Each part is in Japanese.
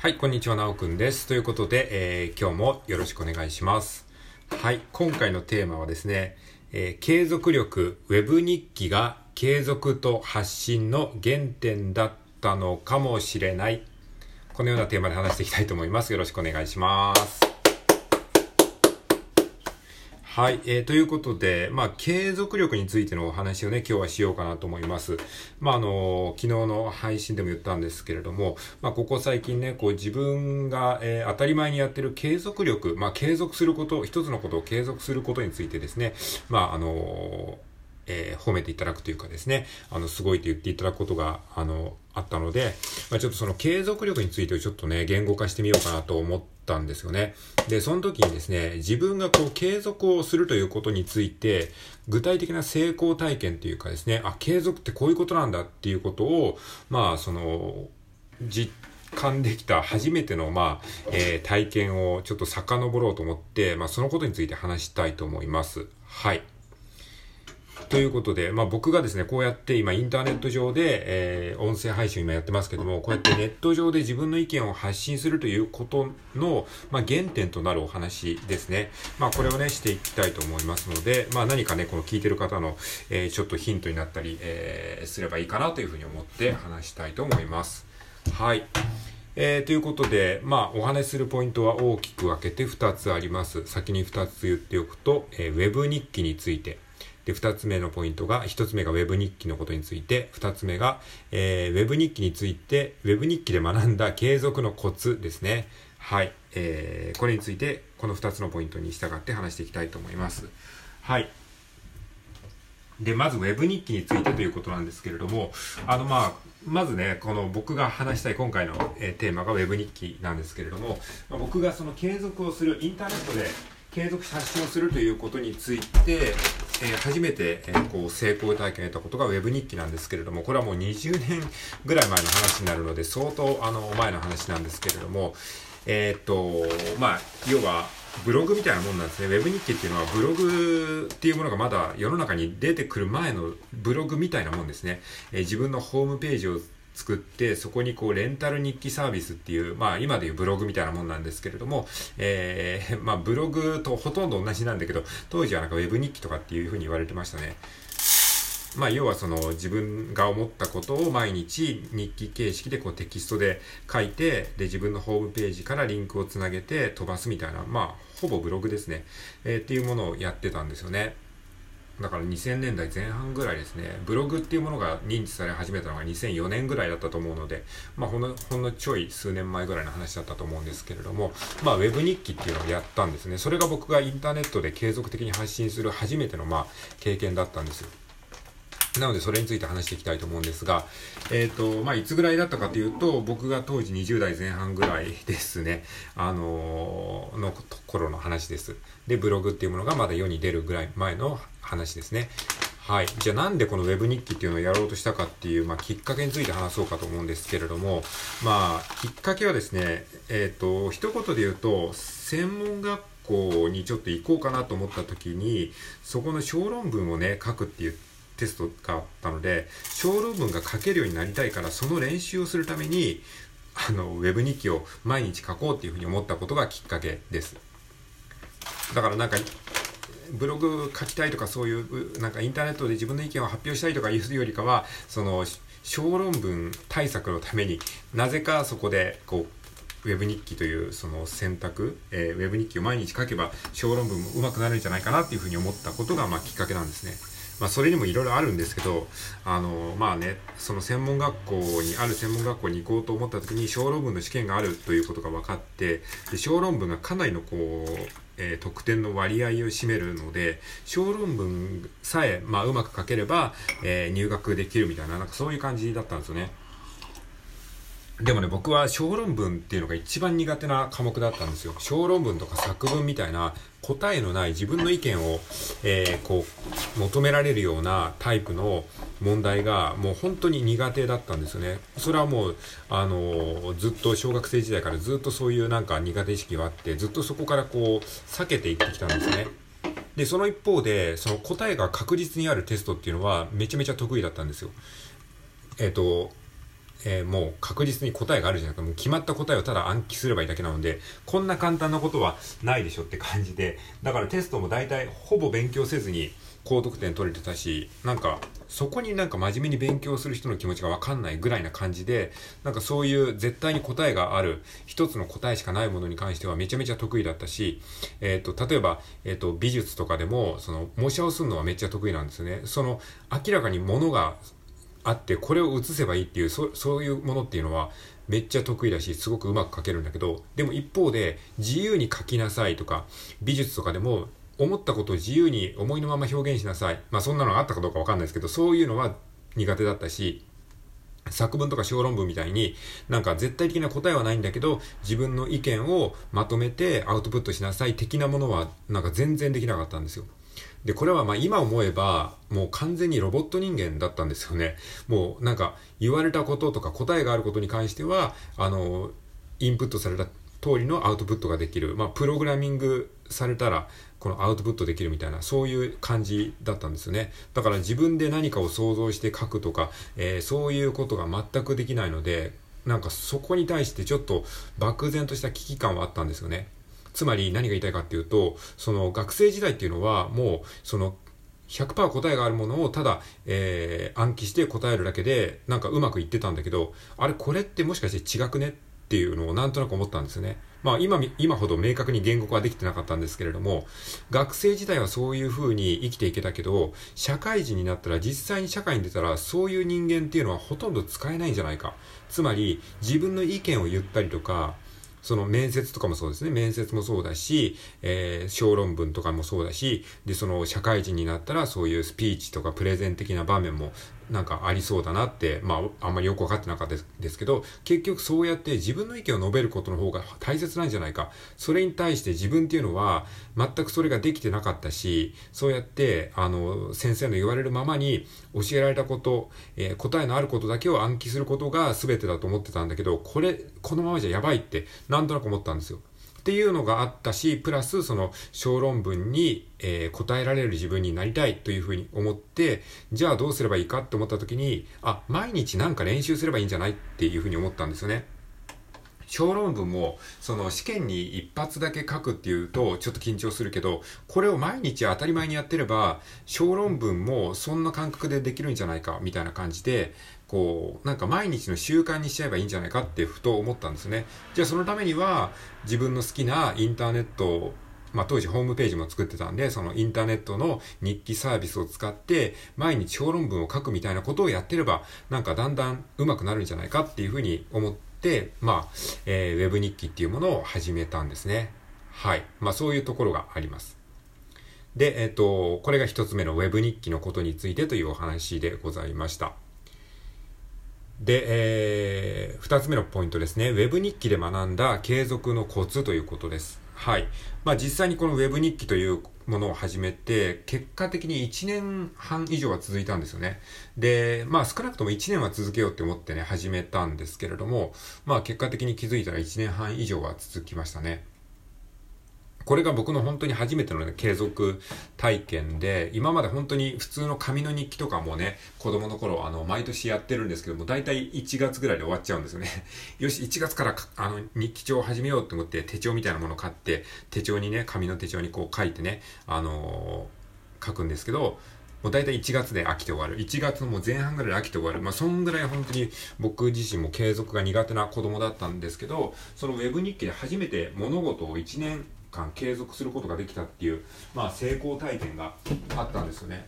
はい、こんにちは、なおくんです。ということで、えー、今日もよろしくお願いします。はい、今回のテーマはですね、えー、継続力、ウェブ日記が継続と発信の原点だったのかもしれない。このようなテーマで話していきたいと思います。よろしくお願いします。はい、えー、ということで、まあ、継続力についてのお話をね、今日はしようかなと思います。まあ、あの、昨日の配信でも言ったんですけれども、まあ、ここ最近ね、こう自分が、えー、当たり前にやってる継続力、まあ、継続すること、一つのことを継続することについてですね、まあ、あのえー、褒めていただくというかですね、あの、すごいと言っていただくことが、あの、あったので、まあ、ちょっとその継続力についてちょっとね、言語化してみようかなと思ったんですよね。で、その時にですね、自分がこう継続をするということについて、具体的な成功体験というかですね、あ、継続ってこういうことなんだっていうことを、まあ、その、実感できた初めての、まあ、えー、体験をちょっと遡ろうと思って、まあ、そのことについて話したいと思います。はい。ということで、まあ僕がですね、こうやって今インターネット上で、えー、音声配信今やってますけども、こうやってネット上で自分の意見を発信するということの、まあ原点となるお話ですね。まあこれをね、していきたいと思いますので、まあ何かね、この聞いてる方の、えー、ちょっとヒントになったり、えー、すればいいかなというふうに思って話したいと思います。はい。えー、ということで、まあ、お話しするポイントは大きく分けて2つあります。先に2つ言っておくと、えー、ウェブ日記について。で、二つ目のポイントが、一つ目が Web 日記のことについて、二つ目が、えー、Web 日記について、Web 日記で学んだ継続のコツですね。はい。えー、これについて、この二つのポイントに従って話していきたいと思います。はい。で、まず Web 日記についてということなんですけれども、あの、まあ、まずね、この僕が話したい今回の、えー、テーマが Web 日記なんですけれども、まあ、僕がその継続をするインターネットで継続発信をするということについて、えー、初めて、えー、こう成功体験を得たことが Web 日記なんですけれども、これはもう20年ぐらい前の話になるので、相当あの前の話なんですけれども、えー、っと、まあ、要は、ブログみたいなもんなんですね。Web 日記っていうのはブログっていうものがまだ世の中に出てくる前のブログみたいなもんですね。えー、自分のホームページを作って、そこにこう、レンタル日記サービスっていう、まあ今でいうブログみたいなもんなんですけれども、えー、まあブログとほとんど同じなんだけど、当時はなんかウェブ日記とかっていうふうに言われてましたね。まあ、要はその自分が思ったことを毎日日記形式でこうテキストで書いて、で、自分のホームページからリンクをつなげて飛ばすみたいな、まあ、ほぼブログですね。え、っていうものをやってたんですよね。だから2000年代前半ぐらいですね、ブログっていうものが認知され始めたのが2004年ぐらいだったと思うので、まあほんの、ほんのちょい数年前ぐらいの話だったと思うんですけれども、まあウェブ日記っていうのをやったんですね。それが僕がインターネットで継続的に発信する初めてのまあ経験だったんですよ。なので、それについて話していきたいと思うんですが、えっ、ー、と、まあ、いつぐらいだったかというと、僕が当時20代前半ぐらいですね、あのー、の頃の話です。で、ブログっていうものがまだ世に出るぐらい前の話ですね。はい。じゃあなんでこの Web 日記っていうのをやろうとしたかっていう、まあ、きっかけについて話そうかと思うんですけれども、まあ、きっかけはですね、えっ、ー、と、一言で言うと、専門学校にちょっと行こうかなと思った時に、そこの小論文をね、書くっていうテストがあったので、小論文が書けるようになりたいから、その練習をするために、あの、ウェブ日記を毎日書こうっていうふうに思ったことがきっかけです。だからなんか、ブログ書きたいとかそういうなんかインターネットで自分の意見を発表したいとかいうよりかはその小論文対策のためになぜかそこでこうウェブ日記というその選択、えー、ウェブ日記を毎日書けば小論文も上手くなるんじゃないかなっていうふうに思ったことがまあきっかけなんですね。まあ、それにもいろいろあるんですけど、あの、まあね、その専門学校に、ある専門学校に行こうと思った時に小論文の試験があるということが分かって、で小論文がかなりのこう、えー、得点の割合を占めるので、小論文さえ、まあ、うまく書ければ、えー、入学できるみたいな、なんかそういう感じだったんですよね。でもね、僕は小論文っていうのが一番苦手な科目だったんですよ。小論文とか作文みたいな答えのない自分の意見を、えー、こう、求められるようなタイプの問題がもう本当に苦手だったんですよね。それはもう、あのー、ずっと小学生時代からずっとそういうなんか苦手意識があって、ずっとそこからこう、避けていってきたんですね。で、その一方で、その答えが確実にあるテストっていうのはめちゃめちゃ得意だったんですよ。えっ、ー、と、えー、もう確実に答えがあるじゃなくて、もう決まった答えをただ暗記すればいいだけなので、こんな簡単なことはないでしょって感じで、だからテストも大体ほぼ勉強せずに高得点取れてたし、なんか、そこになんか真面目に勉強する人の気持ちがわかんないぐらいな感じで、なんかそういう絶対に答えがある、一つの答えしかないものに関してはめちゃめちゃ得意だったし、えっ、ー、と、例えば、えっ、ー、と、美術とかでも、その、模写をするのはめっちゃ得意なんですよね。その、明らかにものがあってこれを写せばいいっていうそそういうものっていうのはめっちゃ得意だしすごくうまく描けるんだけどでも一方で自由に描きなさいとか美術とかでも思ったことを自由に思いのまま表現しなさいまあそんなのがあったかどうかわかんないですけどそういうのは苦手だったし作文とか小論文みたいになんか絶対的な答えはないんだけど自分の意見をまとめてアウトプットしなさい的なものはなんか全然できなかったんですよ。で、これはまあ今思えば、もう完全にロボット人間だったんですよね。もうなんか言われたこととか答えがあることに関しては、あの、インプットされた通りのアウトプットができる。まあ、プログラミングされたら、このアウトプットできるみたいな、そういう感じだったんですよね。だから自分で何かを想像して書くとか、えー、そういうことが全くできないので、なんかそこに対してちょっと漠然とした危機感はあったんですよね。つまり何が言いたいかっていうと、その学生時代っていうのはもう、その100%答えがあるものをただ、えー、暗記して答えるだけで、なんかうまくいってたんだけど、あれこれってもしかして違くねっていうのをなんとなく思ったんですよね。まあ今、今ほど明確に言語化できてなかったんですけれども、学生時代はそういう風に生きていけたけど、社会人になったら実際に社会に出たらそういう人間っていうのはほとんど使えないんじゃないか。つまり自分の意見を言ったりとか、その面接とかもそうですね。面接もそうだし、えー、小論文とかもそうだし、で、その社会人になったらそういうスピーチとかプレゼン的な場面もなんかありそうだなって、まあ、あんまりよくわかってなかったですけど、結局そうやって自分の意見を述べることの方が大切なんじゃないか。それに対して自分っていうのは、全くそれができてなかったし、そうやって、あの、先生の言われるままに教えられたこと、えー、答えのあることだけを暗記することが全てだと思ってたんだけど、これ、このままじゃやばいって、なんとなく思ったんですよ。っていうのがあったし、プラスその小論文に、えー、答えられる自分になりたいというふうに思って、じゃあどうすればいいかって思った時に、あ、毎日なんか練習すればいいんじゃないっていうふうに思ったんですよね。小論文も、その試験に一発だけ書くっていうとちょっと緊張するけど、これを毎日当たり前にやってれば、小論文もそんな感覚でできるんじゃないか、みたいな感じで、こう、なんか毎日の習慣にしちゃえばいいんじゃないかってふと思ったんですね。じゃあそのためには、自分の好きなインターネットまあ、当時ホームページも作ってたんで、そのインターネットの日記サービスを使って、毎日小論文を書くみたいなことをやってれば、なんかだんだん上手くなるんじゃないかっていうふうに思って、まあ、えー、ウェブ日記っていうものを始めたんですね。はい。まあ、そういうところがあります。で、えっ、ー、と、これが一つ目のウェブ日記のことについてというお話でございました。で、えー、二つ目のポイントですね。ウェブ日記で学んだ継続のコツということです。はい。まあ実際にこのウェブ日記というものを始めて、結果的に1年半以上は続いたんですよね。で、まあ少なくとも1年は続けようって思ってね、始めたんですけれども、まあ結果的に気づいたら1年半以上は続きましたね。これが僕の本当に初めての、ね、継続体験で、今まで本当に普通の紙の日記とかもね、子供の頃、あの、毎年やってるんですけども、大体1月ぐらいで終わっちゃうんですよね。よし、1月からあの、日記帳を始めようと思って手帳みたいなものを買って、手帳にね、紙の手帳にこう書いてね、あのー、書くんですけど、もう大体1月で飽きて終わる。1月のもう前半ぐらいで飽きて終わる。まあ、そんぐらい本当に僕自身も継続が苦手な子供だったんですけど、そのウェブ日記で初めて物事を1年間継続することができたっていう、まあ、成功体験があったんですよね。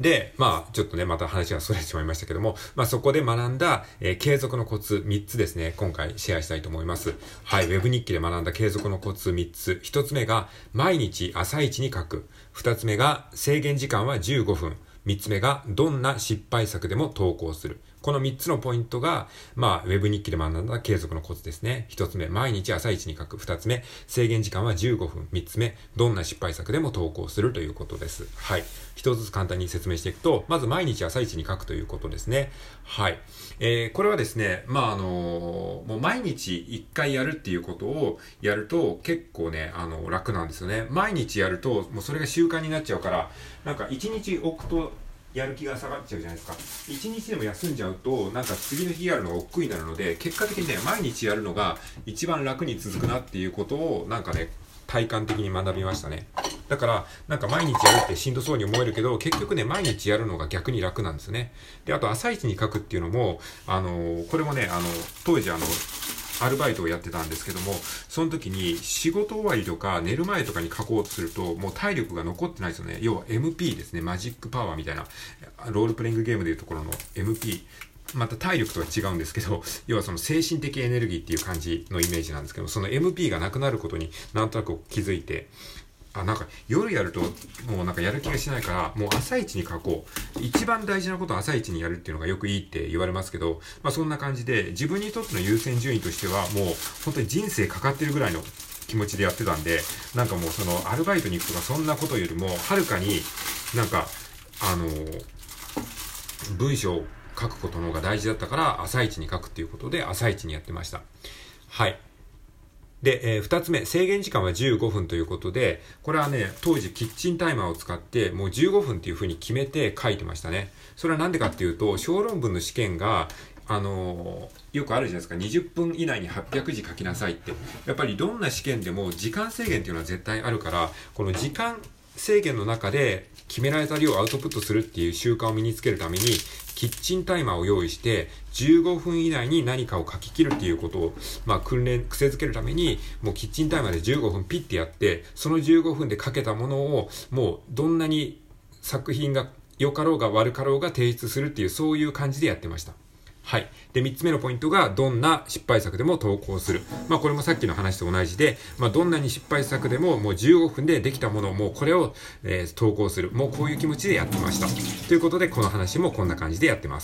で、まあ、ちょっとね、また話が逸れてしまいましたけども、まあそこで学んだ、えー、継続のコツ3つですね、今回シェアしたいと思います。はい、ウェブ日記で学んだ継続のコツ3つ。1つ目が、毎日朝一に書く。2つ目が、制限時間は15分。3つ目が、どんな失敗作でも投稿する。この3つのポイントが、まあ、ウェブ日記で学んだ継続のコツですね。1つ目、毎日朝一に書く。2つ目、制限時間は15分。3つ目、どんな失敗作でも投稿するということです。はい。一つずつ簡単に説明していくと、まず毎日朝一に書くということですね。はい。えー、これはですね、まあ、あのー、もう毎日1回やるっていうことをやると結構ね、あの、楽なんですよね。毎日やると、もうそれが習慣になっちゃうから、なんか1日置くとやる気が下がっちゃうじゃないですか。一日でも休んじゃうと、なんか次の日やるのが億劫になるので、結果的にね、毎日やるのが一番楽に続くなっていうことを、なんかね、体感的に学びましたね。だから、なんか毎日やるってしんどそうに思えるけど、結局ね、毎日やるのが逆に楽なんですね。で、あと朝一に書くっていうのも、あの、これもね、あの、当時あの、アルバイトをやってたんですけども、その時に仕事終わりとか寝る前とかに書こうとすると、もう体力が残ってないですよね。要は MP ですね。マジックパワーみたいな、ロールプレイングゲームでいうところの MP。また体力とは違うんですけど、要はその精神的エネルギーっていう感じのイメージなんですけど、その MP がなくなることになんとなく気づいて、あ、なんか夜やるともうなんかやる気がしないから、もう朝一に書こう。一番大事なことは朝一にやるっていうのがよくいいって言われますけど、まあそんな感じで自分にとっての優先順位としてはもう本当に人生かかってるぐらいの気持ちでやってたんで、なんかもうそのアルバイトに行くとかそんなことよりも、はるかになんか、あの文章を書くことの方が大事だったから朝一に書くっていうことで朝一にやってました。はい。で、えー、二つ目、制限時間は15分ということで、これはね、当時キッチンタイマーを使って、もう15分っていう風に決めて書いてましたね。それはなんでかっていうと、小論文の試験が、あのー、よくあるじゃないですか。20分以内に800字書きなさいって。やっぱりどんな試験でも時間制限っていうのは絶対あるから、この時間制限の中で決められた量をアウトプットするっていう習慣を身につけるために、キッチンタイマーを用意して、15分以内に何かを書き切るっていうことを、まあ、訓練、癖づけるために、もうキッチンタイマーで15分ピッてやって、その15分で書けたものを、もうどんなに作品が良かろうが悪かろうが提出するっていう、そういう感じでやってました。はい。で、三つ目のポイントが、どんな失敗作でも投稿する。まあ、これもさっきの話と同じで、まあ、どんなに失敗作でも、もう15分でできたものを、もうこれを、えー、投稿する。もうこういう気持ちでやってました。ということで、この話もこんな感じでやってます。